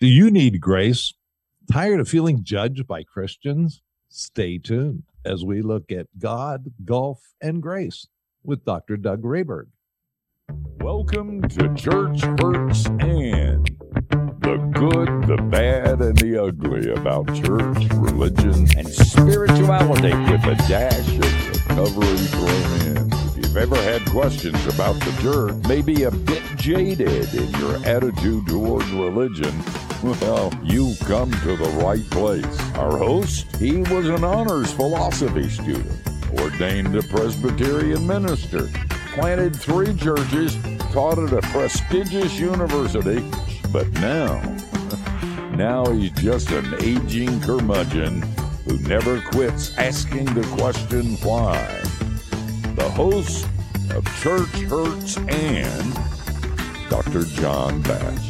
Do you need grace? Tired of feeling judged by Christians? Stay tuned as we look at God, golf, and grace with Dr. Doug Rehberg. Welcome to Church Hurts and the good, the bad, and the ugly about church, religion, and spirituality with a dash of recovery thrown in. If you've ever had questions about the church, maybe a bit jaded in your attitude toward religion, well, you come to the right place. Our host, he was an honors philosophy student, ordained a Presbyterian minister, planted three churches, taught at a prestigious university, but now, now he's just an aging curmudgeon who never quits asking the question why. The host of Church Hurts and Dr. John Bash.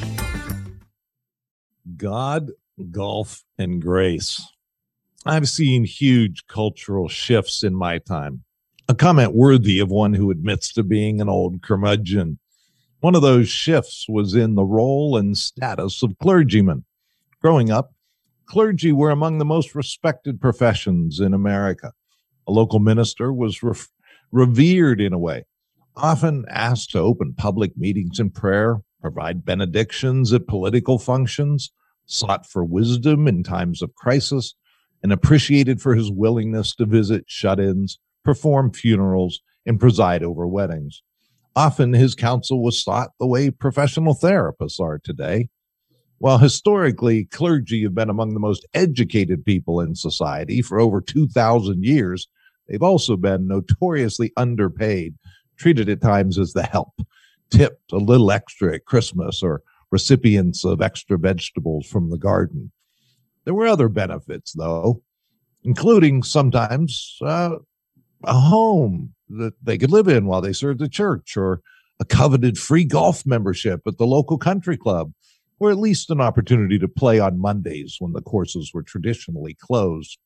God, golf, and grace. I've seen huge cultural shifts in my time. A comment worthy of one who admits to being an old curmudgeon. One of those shifts was in the role and status of clergymen. Growing up, clergy were among the most respected professions in America. A local minister was re- revered in a way, often asked to open public meetings in prayer, provide benedictions at political functions, sought for wisdom in times of crisis, and appreciated for his willingness to visit shut ins, perform funerals, and preside over weddings. Often his counsel was sought the way professional therapists are today. While historically clergy have been among the most educated people in society for over 2,000 years, they've also been notoriously underpaid, treated at times as the help, tipped a little extra at Christmas or recipients of extra vegetables from the garden. There were other benefits, though, including sometimes uh, a home that they could live in while they served the church, or a coveted free golf membership at the local country club, or at least an opportunity to play on Mondays when the courses were traditionally closed.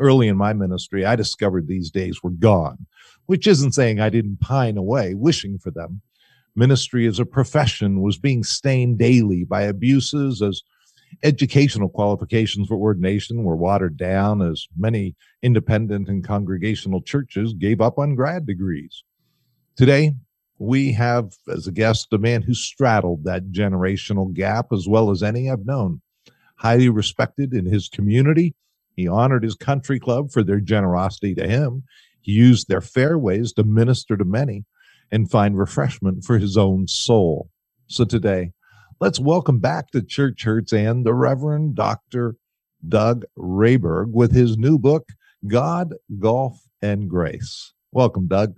Early in my ministry, I discovered these days were gone, which isn't saying I didn't pine away wishing for them ministry as a profession was being stained daily by abuses as educational qualifications for ordination were watered down as many independent and congregational churches gave up on grad degrees. Today, we have as a guest a man who straddled that generational gap as well as any I've known. Highly respected in his community, he honored his country club for their generosity to him. He used their fairways to minister to many and find refreshment for his own soul. So today, let's welcome back to Church Hurts and the Reverend Dr. Doug Rehberg with his new book, God, Golf, and Grace. Welcome, Doug.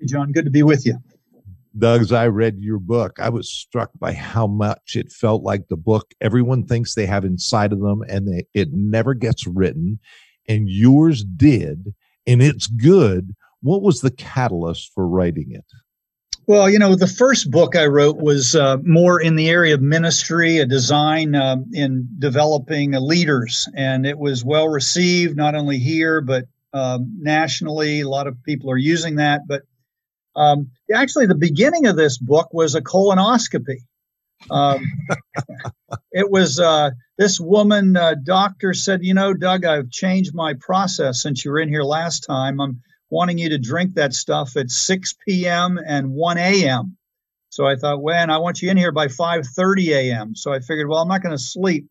Hey, John, good to be with you. Doug, as I read your book, I was struck by how much it felt like the book everyone thinks they have inside of them and they, it never gets written. And yours did, and it's good what was the catalyst for writing it? Well, you know, the first book I wrote was uh, more in the area of ministry, a design uh, in developing leaders, and it was well received not only here but um, nationally. A lot of people are using that. But um, actually, the beginning of this book was a colonoscopy. Um, it was uh, this woman uh, doctor said, "You know, Doug, I've changed my process since you were in here last time. I'm wanting you to drink that stuff at 6 p.m. and 1 a.m. So I thought, when I want you in here by 5:30 a.m. So I figured, well, I'm not going to sleep.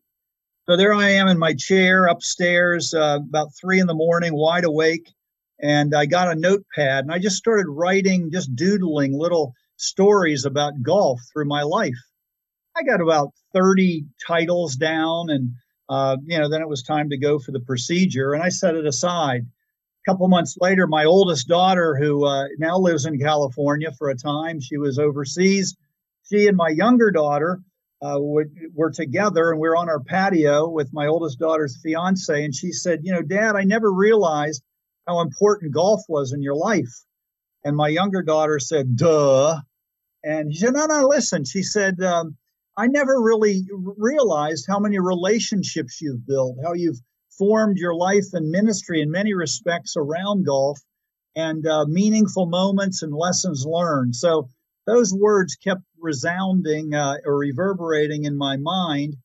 So there I am in my chair upstairs, uh, about three in the morning, wide awake, and I got a notepad and I just started writing, just doodling little stories about golf through my life. I got about 30 titles down, and uh, you know, then it was time to go for the procedure, and I set it aside couple months later, my oldest daughter, who uh, now lives in California for a time, she was overseas. She and my younger daughter uh, were, were together, and we are on our patio with my oldest daughter's fiance. And she said, "You know, Dad, I never realized how important golf was in your life." And my younger daughter said, "Duh." And she said, "No, no, listen." She said, um, "I never really realized how many relationships you've built, how you've formed your life and ministry in many respects around golf and uh, meaningful moments and lessons learned. So those words kept resounding uh, or reverberating in my mind.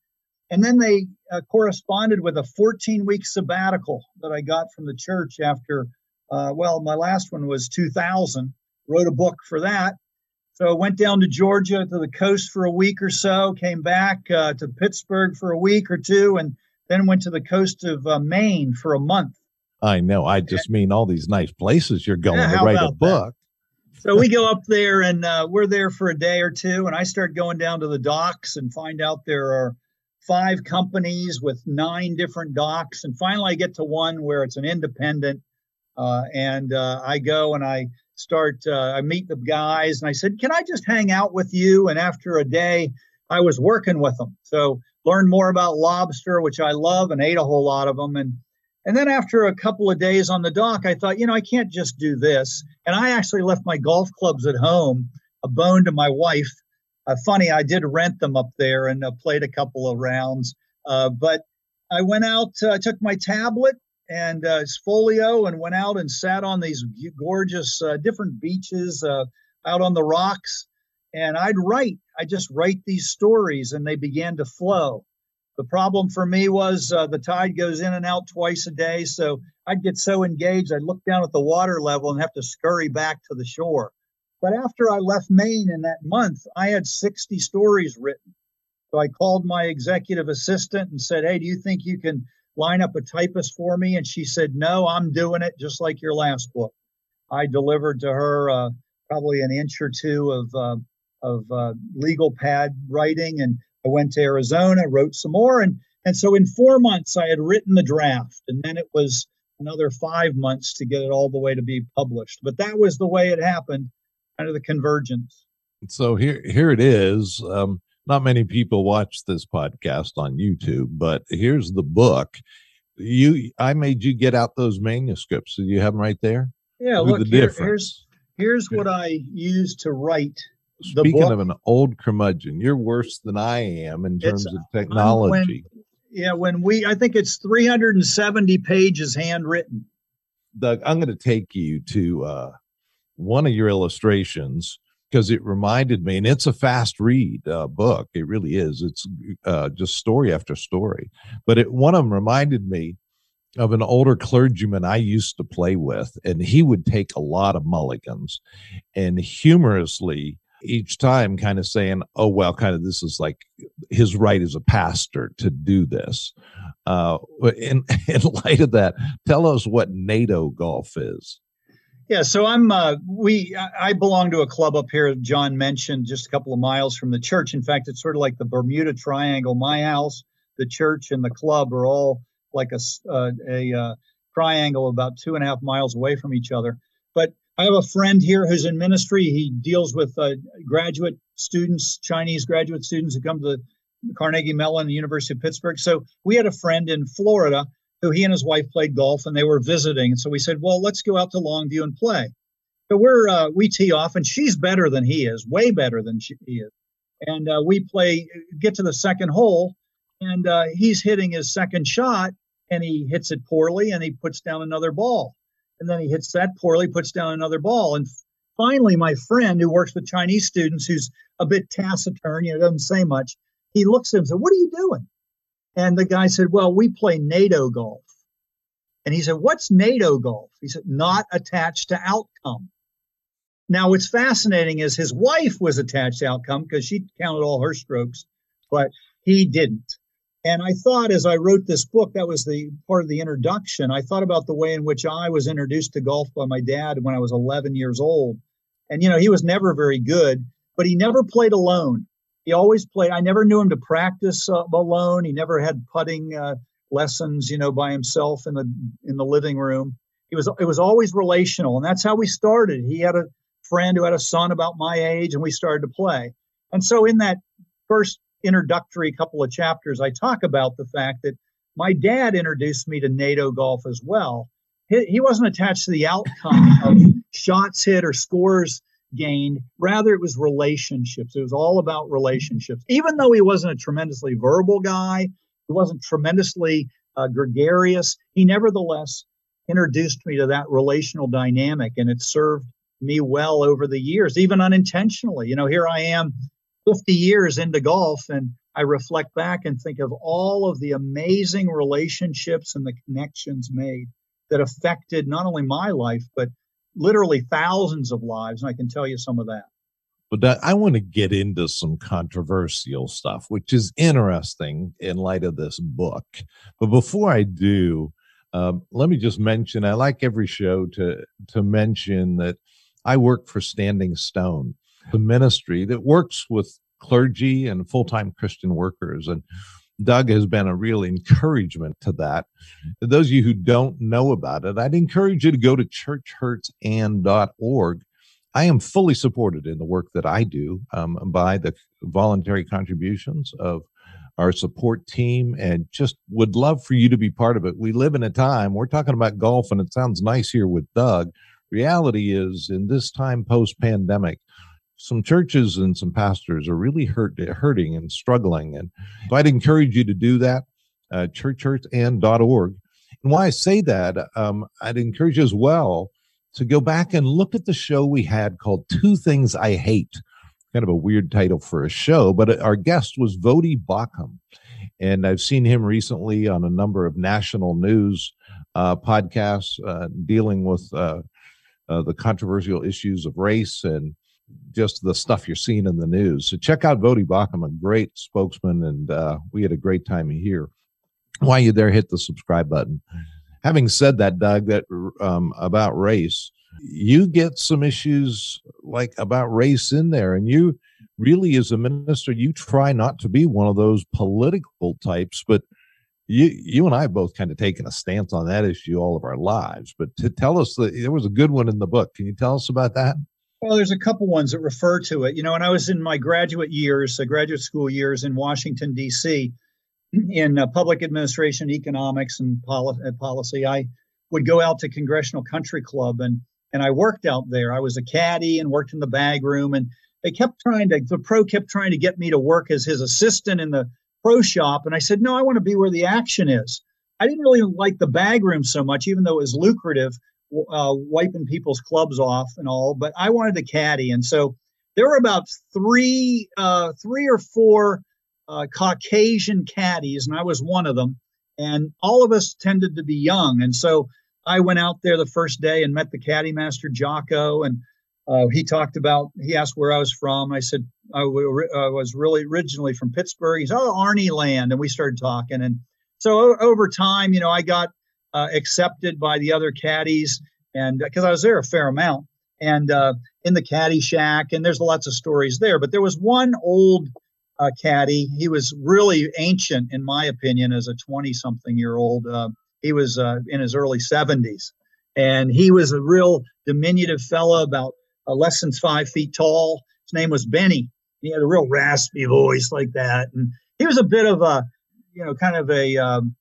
And then they uh, corresponded with a 14 week sabbatical that I got from the church after, uh, well, my last one was 2000. Wrote a book for that. So I went down to Georgia to the coast for a week or so, came back uh, to Pittsburgh for a week or two, and then went to the coast of uh, Maine for a month. I know. I just mean all these nice places you're going yeah, to write a book. So we go up there and uh, we're there for a day or two, and I start going down to the docks and find out there are five companies with nine different docks, and finally I get to one where it's an independent, uh, and uh, I go and I start. Uh, I meet the guys, and I said, "Can I just hang out with you?" And after a day, I was working with them, so learned more about lobster, which I love, and ate a whole lot of them, and and then after a couple of days on the dock, I thought, you know, I can't just do this. And I actually left my golf clubs at home, a bone to my wife. Uh, funny, I did rent them up there and uh, played a couple of rounds. Uh, but I went out, I uh, took my tablet and uh, folio and went out and sat on these gorgeous uh, different beaches out on the rocks. And I'd write, I just write these stories and they began to flow. The problem for me was uh, the tide goes in and out twice a day. So I'd get so engaged, I'd look down at the water level and have to scurry back to the shore. But after I left Maine in that month, I had 60 stories written. So I called my executive assistant and said, Hey, do you think you can line up a typist for me? And she said, No, I'm doing it just like your last book. I delivered to her uh, probably an inch or two of, uh, of uh, legal pad writing, and I went to Arizona, wrote some more, and and so in four months I had written the draft, and then it was another five months to get it all the way to be published. But that was the way it happened, kind of the convergence. So here here it is. Um, not many people watch this podcast on YouTube, but here's the book. You, I made you get out those manuscripts. So you have them right there. Yeah, look, the here, here's here's what I used to write Speaking book, of an old curmudgeon, you're worse than I am in terms of technology. When, yeah, when we, I think it's 370 pages handwritten. Doug, I'm going to take you to uh, one of your illustrations because it reminded me, and it's a fast read uh, book. It really is. It's uh, just story after story. But it, one of them reminded me of an older clergyman I used to play with, and he would take a lot of mulligans and humorously each time kind of saying, oh, well, kind of this is like his right as a pastor to do this. Uh, in, in light of that, tell us what NATO golf is. Yeah, so I'm uh, we I belong to a club up here. John mentioned just a couple of miles from the church. In fact, it's sort of like the Bermuda Triangle. My house, the church, and the club are all like a uh, a uh, triangle about two and a half miles away from each other. But I have a friend here who's in ministry. He deals with uh, graduate students, Chinese graduate students who come to Carnegie Mellon, the University of Pittsburgh. So we had a friend in Florida who he and his wife played golf and they were visiting. And so we said, well, let's go out to Longue Vue and play. So we're uh, we tee off, and she's better than he is, way better than she, he is. And uh, we play, get to the second hole, and uh, he's hitting his second shot, and he hits it poorly, and he puts down another ball and then he hits that poorly, puts down another ball. And finally, my friend who works with Chinese students, who's a bit taciturn, you know, doesn't say much, he looks at him and said, What are you doing? And the guy said, Well, we play NATO golf. And he said, What's NATO golf? He said, Not attached to outcome. Now, what's fascinating is his wife was attached to outcome because she counted all her strokes, but he didn't. And I thought as I wrote this book, that was the part of the introduction. I thought about the way in which I was introduced to golf by my dad when I was 11 years old. And, you know, he was never very good, but he never played alone. He always played. I never knew him to practice uh, alone. He never had putting uh, lessons, you know, by himself in the in the living room. He was it was always relational, and that's how we started. He had a friend who had a son about my age, and we started to play. And so in that first introductory couple of chapters, I talk about the fact that my dad introduced me to NATO golf as well. He, he wasn't attached to the outcome of shots hit or scores gained. Rather, it was relationships. It was all about relationships. Even though he wasn't a tremendously verbal guy, he wasn't tremendously uh, gregarious, he nevertheless introduced me to that relational dynamic, and it served me well over the years, even unintentionally. You know, here I am 50 years into golf and I reflect back and think of all of the amazing relationships and the connections made that affected not only my life, but literally thousands of lives. And I can tell you some of that. But I want to get into some controversial stuff, which is interesting in light of this book. But before I do, um, let me just mention I like every show to to mention that I work for Standing Stone, the ministry that works with clergy and full time Christian workers. And Doug has been a real encouragement to that. For those of you who don't know about it, I'd encourage you to go to churchhurtsand.org. I am fully supported in the work that I do um, by the voluntary contributions of our support team and just would love for you to be part of it. We live in a time, we're talking about golf, and it sounds nice here with Doug. Reality is, in this time post pandemic, some churches and some pastors are really hurt, hurting and struggling. And so I'd encourage you to do that, uh, churchhurtsand.org. And why I say that, um, I'd encourage you as well to go back and look at the show we had called Two Things I Hate kind of a weird title for a show, but our guest was Voddie Baucham. And I've seen him recently on a number of national news uh, podcasts uh, dealing with uh, uh the controversial issues of race and just the stuff you're seeing in the news. So check out Voddie Baucham, a great spokesman, and uh, we had a great time here. While you're there, hit the subscribe button. Having said that, Doug, that um, about race, you get some issues like about race in there and you really as a minister you try not to be one of those political types but you you and I have both kind of taken a stance on that issue all of our lives. But to tell us that there was a good one in the book. Can you tell us about that? Well, there's a couple ones that refer to it. You know, when I was in my graduate years, uh, graduate school years in Washington D.C. in uh, public administration, economics, and poli- uh, policy, I would go out to Congressional Country Club and and I worked out there. I was a caddy and worked in the bag room, and they kept trying to. The pro kept trying to get me to work as his assistant in the pro shop, and I said, no, I want to be where the action is. I didn't really like the bag room so much, even though it was lucrative, uh, wiping people's clubs off and all. But I wanted to caddy, and so there were about three, uh, three or four uh, Caucasian caddies, and I was one of them. And all of us tended to be young, and so I went out there the first day and met the caddy master Jocko, and uh, he talked about. He asked where I was from. I said I w- I was really originally from Pittsburgh. He said, "Oh, Arnie Land," and we started talking. And so over time, you know, I got uh, accepted by the other caddies, and because I was there a fair amount, and uh, in the caddy shack, and there's lots of stories there. But there was one old uh, caddy. He was really ancient, in my opinion, as a 20 something year old. Uh, he was uh, in his early 70s, and he was a real diminutive fellow, about uh, less than five feet tall. His name was Benny. He had a real raspy voice like that, and he was a bit of a, you know, kind of a um,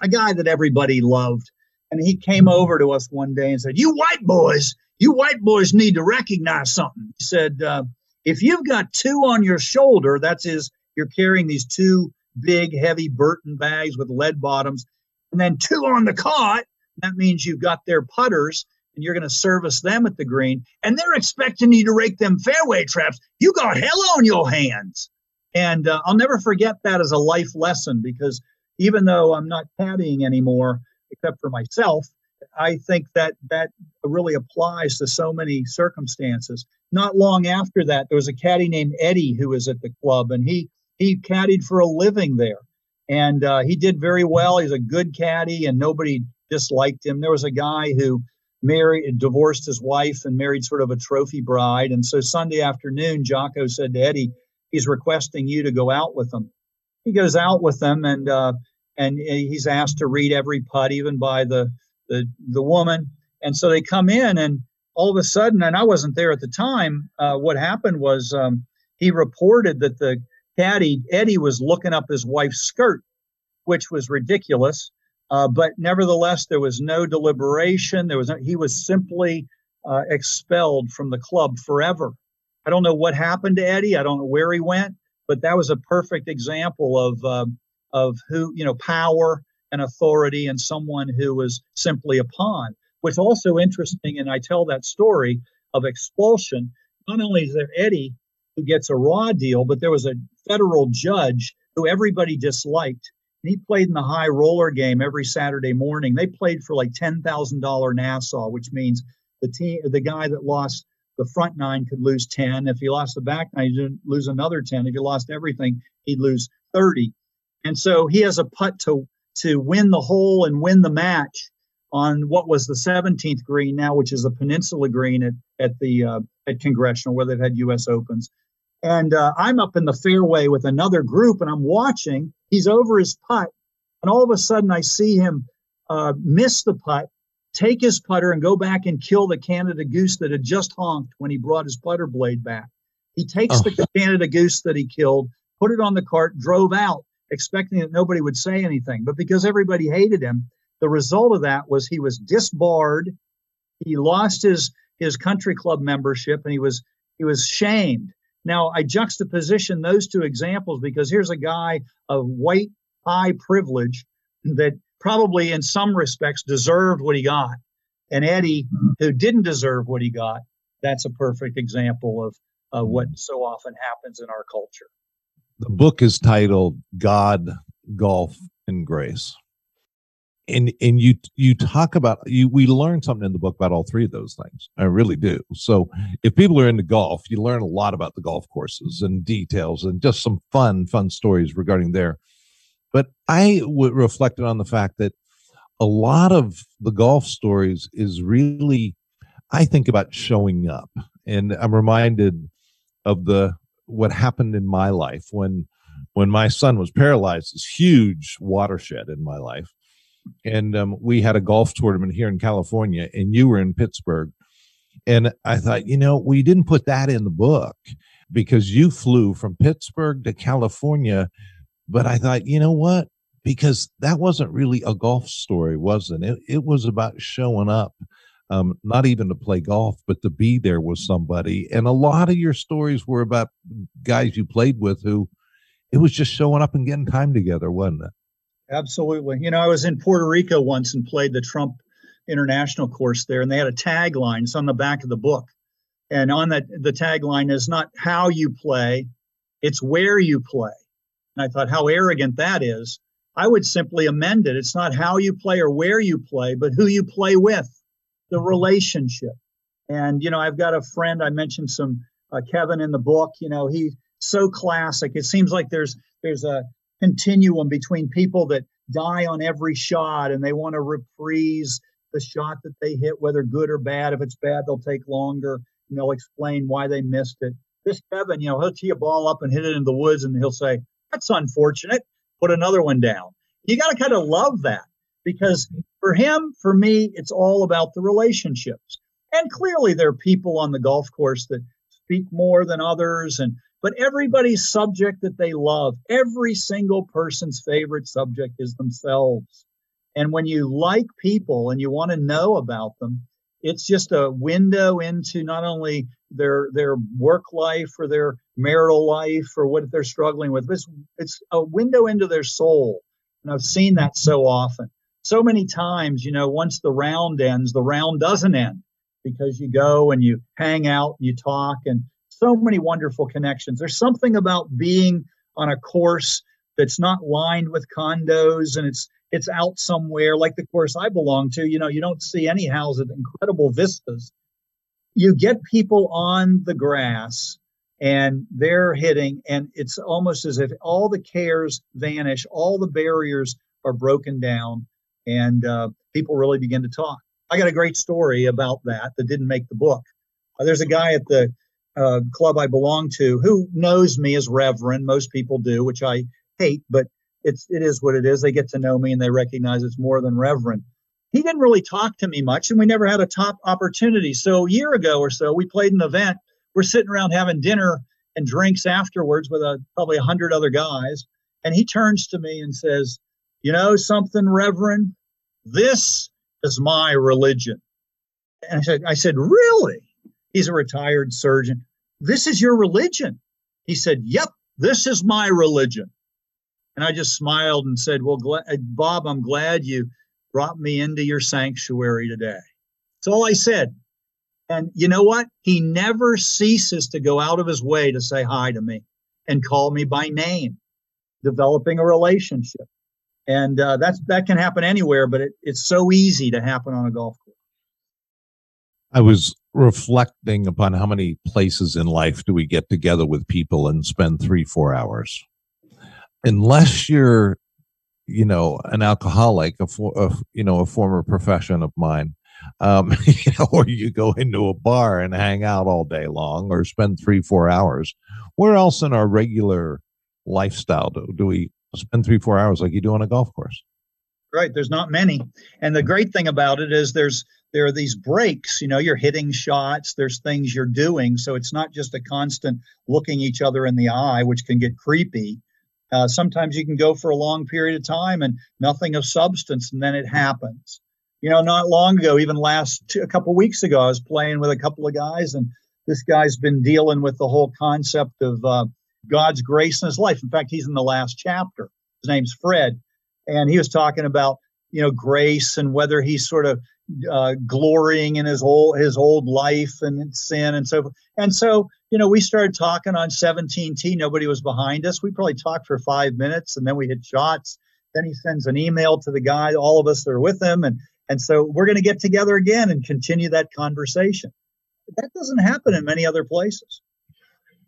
a guy that everybody loved. And he came over to us one day and said, "You white boys, you white boys need to recognize something." He said, uh, "If you've got two on your shoulder, that's is you're carrying these two big, heavy Burton bags with lead bottoms and then two on the cart. That means you've got their putters and you're going to service them at the green, and they're expecting you to rake them fairway traps. You got hell on your hands. And uh, I'll never forget that as a life lesson because even though I'm not caddying anymore, except for myself, I think that that really applies to so many circumstances. Not long after that, there was a caddy named Eddie who was at the club, and he he caddied for a living there and uh, he did very well. He's a good caddy, and nobody disliked him. There was a guy who married, divorced his wife, and married sort of a trophy bride. And so Sunday afternoon, Jocko said to Eddie, "He's requesting you to go out with him." He goes out with them, and uh, and he's asked to read every putt, even by the the the woman. And so they come in, and all of a sudden, and I wasn't there at the time. Uh, what happened was um, he reported that the caddy, Eddie was looking up his wife's skirt, which was ridiculous. Uh, but nevertheless, there was no deliberation. There was no, he was simply uh, expelled from the club forever. I don't know what happened to Eddie. I don't know where he went, but that was a perfect example of uh, of who you know power and authority and someone who was simply a pawn. What's also interesting, and I tell that story of expulsion. Not only is there Eddie, who gets a raw deal, but there was a federal judge who everybody disliked. And he played in the high roller game every Saturday morning. They played for like $10,000 Nassau, which means the team, the guy that lost the front nine could lose 10. If he lost the back nine, he'd lose another 10. If he lost everything, he'd lose 30. And so he has a putt to, to win the hole and win the match on what was the 17th green now, which is a peninsula green at, at the uh, at Congressional, where they've had U.S. Opens. And uh, I'm up in the fairway with another group, and I'm watching. He's over his putt, and all of a sudden I see him uh, miss the putt, take his putter, and go back and kill the Canada goose that had just honked when he brought his putter blade back. He takes oh. the Canada goose that he killed, put it on the cart, drove out, expecting that nobody would say anything. But because everybody hated him, the result of that was he was disbarred. He lost his his country club membership, and he was he was shamed. Now, I juxtaposition those two examples because here's a guy of white high privilege that probably in some respects deserved what he got. And Eddie, who didn't deserve what he got, that's a perfect example of uh, what so often happens in our culture. The book is titled God, Golf, and Grace and and you you talk about you we learn something in the book about all three of those things i really do so if people are into golf you learn a lot about the golf courses and details and just some fun fun stories regarding there but i w- reflected on the fact that a lot of the golf stories is really i think about showing up and i'm reminded of the what happened in my life when when my son was paralyzed this huge watershed in my life and um, we had a golf tournament here in California, and you were in Pittsburgh. And I thought, you know, we didn't put that in the book because you flew from Pittsburgh to California. But I thought, you know what? Because that wasn't really a golf story, wasn't it? It was about showing up, um, not even to play golf, but to be there with somebody. And a lot of your stories were about guys you played with who it was just showing up and getting time together, wasn't it? Absolutely. You know, I was in Puerto Rico once and played the Trump International course there, and they had a tagline. It's on the back of the book. And on that, the tagline is not how you play, it's where you play. And I thought, how arrogant that is. I would simply amend it. It's not how you play or where you play, but who you play with, the relationship. And, you know, I've got a friend, I mentioned some uh, Kevin in the book, you know, he's so classic. It seems like there's, there's a, continuum between people that die on every shot and they want to reprise the shot that they hit, whether good or bad. If it's bad, they'll take longer and they'll explain why they missed it. This Kevin, you know, he'll tee a ball up and hit it in the woods and he'll say, That's unfortunate. Put another one down. You got to kind of love that because for him, for me, it's all about the relationships. And clearly, there are people on the golf course that speak more than others and but everybody's subject that they love, every single person's favorite subject is themselves. And when you like people and you want to know about them, it's just a window into not only their their work life or their marital life or what they're struggling with. It's it's a window into their soul. And I've seen that so often. So many times, you know, once the round ends, the round doesn't end because you go and you hang out, and you talk, and so many wonderful connections. There's something about being on a course that's not lined with condos and it's it's out somewhere like the course I belong to. You know, you don't see any houses, incredible vistas. You get people on the grass and they're hitting, and it's almost as if all the cares vanish, all the barriers are broken down, and uh, people really begin to talk. I got a great story about that that didn't make the book. Uh, there's a guy at the uh, club I belong to who knows me as Reverend. Most people do, which I hate, but it's it is what it is. They get to know me and they recognize it's more than Reverend. He didn't really talk to me much, and we never had a top opportunity. So a year ago or so, we played an event. We're sitting around having dinner and drinks afterwards with a, probably a hundred other guys, and he turns to me and says, "You know something, Reverend? This is my religion." And I said, "I said, really?" He's a retired surgeon. This is your religion. He said, Yep, this is my religion. And I just smiled and said, Well, Bob, I'm glad you brought me into your sanctuary today. That's all I said. And you know what? He never ceases to go out of his way to say hi to me and call me by name, developing a relationship. And uh, that's that can happen anywhere, but it, it's so easy to happen on a golf course. I was reflecting upon how many places in life do we get together with people and spend three, four hours. Unless you're, you know, an alcoholic, a, for, a you know, a former profession of mine, um, you know, or you go into a bar and hang out all day long or spend three, four hours. Where else in our regular lifestyle do, do we spend three, four hours like you do on a golf course? Right. There's not many. And the great thing about it is there's there are these breaks, you know, you're hitting shots, there's things you're doing. So it's not just a constant looking each other in the eye, which can get creepy. Uh, sometimes you can go for a long period of time and nothing of substance, and then it happens. You know, not long ago, even last two, a couple weeks ago, I was playing with a couple of guys, and this guy's been dealing with the whole concept of uh, God's grace in his life. In fact, he's in the last chapter. His name's Fred, and he was talking about you know grace and whether he's sort of uh, glorying in his old his old life and sin and so. And so, you know, we started talking on 17T. Nobody was behind us. We probably talked for five minutes and then we hit shots. Then he sends an email to the guy, all of us that are with him, and and so we're going to get together again and continue that conversation. That doesn't happen in many other places.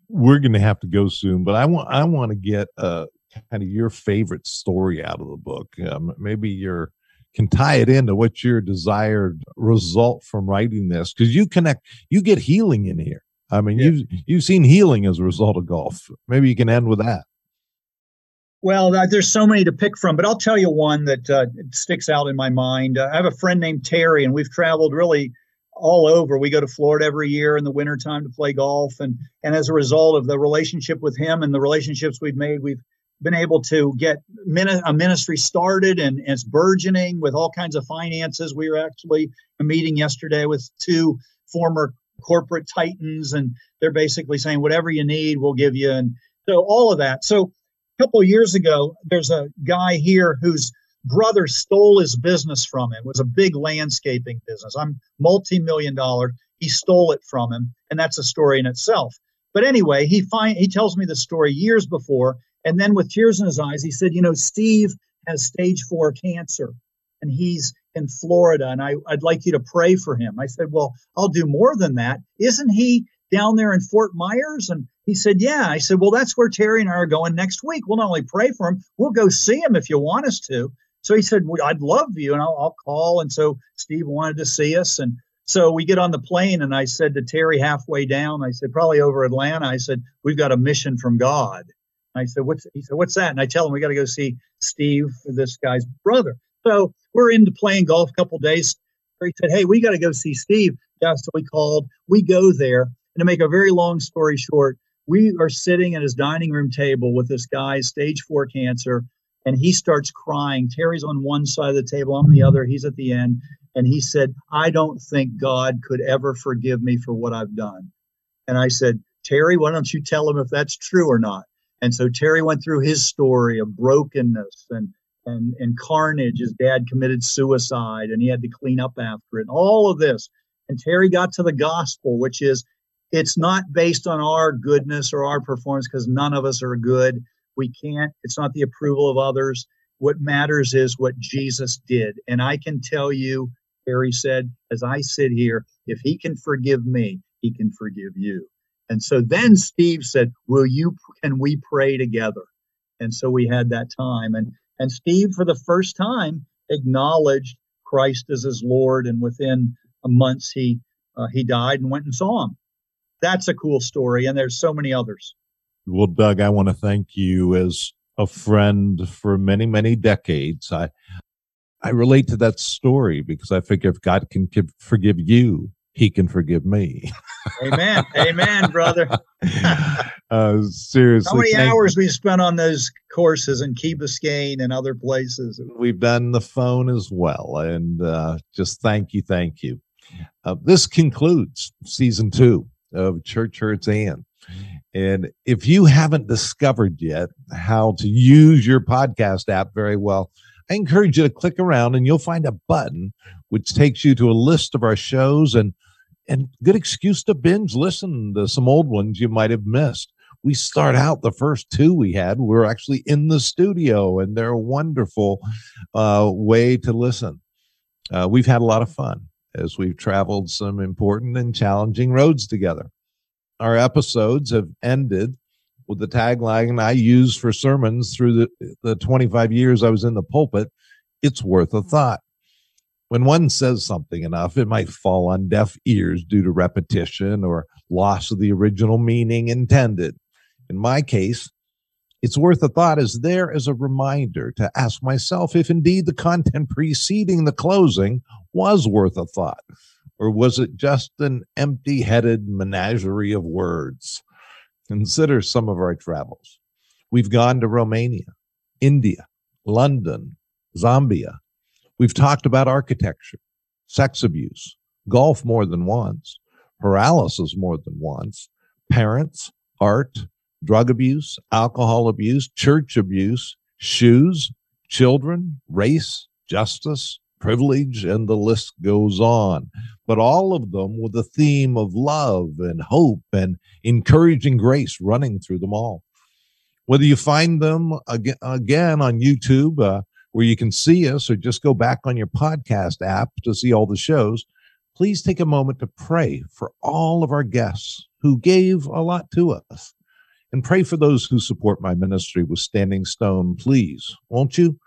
We're going to have to go soon, but I want I want to get uh, kind of your favorite story out of the book. Um, maybe your can tie it into what your desired result from writing this because you connect you get healing in here. I mean yeah. you've you've seen healing as a result of golf. Maybe you can end with that. Well there's so many to pick from but i'll tell you one that uh, sticks out in my mind. Uh, i have a friend named terry and we've traveled really all over. We go to florida every year in the wintertime to play golf and and as a result of the relationship with him and the relationships we've made we've been able to get a ministry started and, it's burgeoning with all kinds of finances. We were actually a meeting yesterday with two former corporate titans, and they're basically saying, whatever you need, we'll give you. And so all of that. So a couple of years ago, there's a guy here whose brother stole his business from him. It was a big landscaping business. I'm multi-million dollar. He stole it from him, and that's a story in itself. But anyway, he find he tells me the story years before and then with tears in his eyes, he said, You know, Steve has stage four cancer and he's in Florida and I, I'd like you to pray for him. I said, Well, I'll do more than that. Isn't he down there in Fort Myers? And he said, Yeah. I said, Well, that's where Terry and I are going next week. We'll not only pray for him, we'll go see him if you want us to. So he said, well, I'd love you and I'll, I'll call. And so Steve wanted to see us. And so we get on the plane and I said to Terry halfway down, I said, probably over Atlanta, I said, we've got a mission from God. I said, "What's?" He said, "What's that?" And I tell him we got to go see Steve, this guy's brother. So we're into playing golf a couple days. He said, "Hey, we got to go see Steve." Yeah, so we called. We go there, and to make a very long story short, we are sitting at his dining room table with this guy's stage four cancer, and he starts crying. Terry's on one side of the table, I'm the other. He's at the end, and he said, "I don't think God could ever forgive me for what I've done." And I said, "Terry, why don't you tell him if that's true or not?" And so Terry went through his story of brokenness and and and carnage. His dad committed suicide and he had to clean up after it. And all of this. And Terry got to the gospel, which is it's not based on our goodness or our performance because none of us are good. We can't, it's not the approval of others. What matters is what Jesus did. And I can tell you, Terry said, as I sit here, if he can forgive me, he can forgive you. And so then Steve said, "Will you? Can we pray together?" And so we had that time. And and Steve, for the first time, acknowledged Christ as his Lord. And within months, he uh, he died and went and saw him. That's a cool story. And there's so many others. Well, Doug, I want to thank you as a friend for many many decades. I I relate to that story because I think if God can forgive you, he can forgive me. Amen. Amen, brother. uh, seriously. How many hours you. we spent on those courses in Key Biscayne and other places? We've done the phone as well. And uh, just thank you. Thank you. Uh, this concludes season two of Church Hurts and. And if you haven't discovered yet how to use your podcast app very well, I encourage you to click around and you'll find a button which takes you to a list of our shows and and good excuse to binge listen to some old ones you might have missed. We start out the first two we had, we are actually in the studio, and they're a wonderful uh, way to listen. Uh, we've had a lot of fun as we've traveled some important and challenging roads together. Our episodes have ended with the tagline I use for sermons through the, the 25 years I was in the pulpit it's worth a thought. When one says something enough, it might fall on deaf ears due to repetition or loss of the original meaning intended. In my case, it's worth a thought is there as a reminder to ask myself if indeed the content preceding the closing was worth a thought, or was it just an empty headed menagerie of words? Consider some of our travels. We've gone to Romania, India, London, Zambia. We've talked about architecture, sex abuse, golf more than once, paralysis more than once, parents, art, drug abuse, alcohol abuse, church abuse, shoes, children, race, justice, privilege, and the list goes on. But all of them with a theme of love and hope and encouraging grace running through them all. Whether you find them again, again on YouTube, uh, where you can see us or just go back on your podcast app to see all the shows, please take a moment to pray for all of our guests who gave a lot to us. And pray for those who support my ministry with Standing Stone, please, won't you?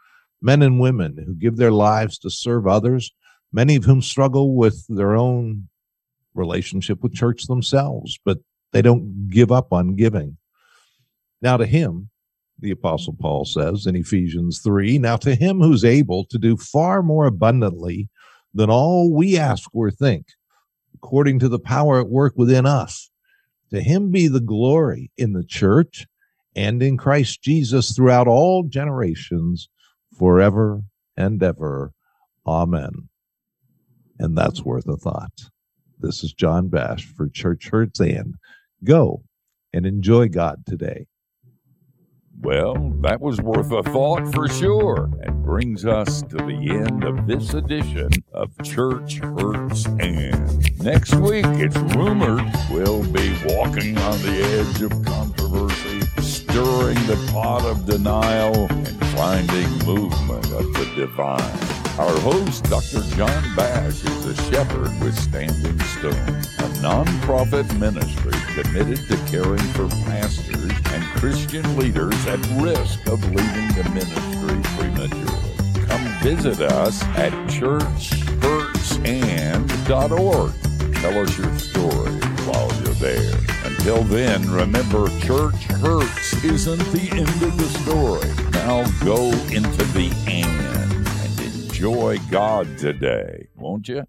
Men and women who give their lives to serve others, many of whom struggle with their own relationship with church themselves, but they don't give up on giving. Now, to him the Apostle Paul says in Ephesians 3 Now to him who's able to do far more abundantly than all we ask or think, according to the power at work within us, to him be the glory in the church and in Christ Jesus throughout all generations, forever and ever. Amen. And that's worth a thought. This is John Bash for Church Hurts and go and enjoy God today. Well, that was worth a thought for sure, and brings us to the end of this edition of Church Hurts and. Next week, it's rumored we'll be walking on the edge of controversy, stirring the pot of denial, and finding movement of the divine. Our host, Dr. John Bash, is a shepherd with Standing Stone, a nonprofit ministry committed to caring for pastors and Christian leaders at risk of leaving the ministry prematurely. Come visit us at churchhurtsand.org. Tell us your story while you're there. Until then, remember, church hurts isn't the end of the story. Now go into the end enjoy God today, won't you?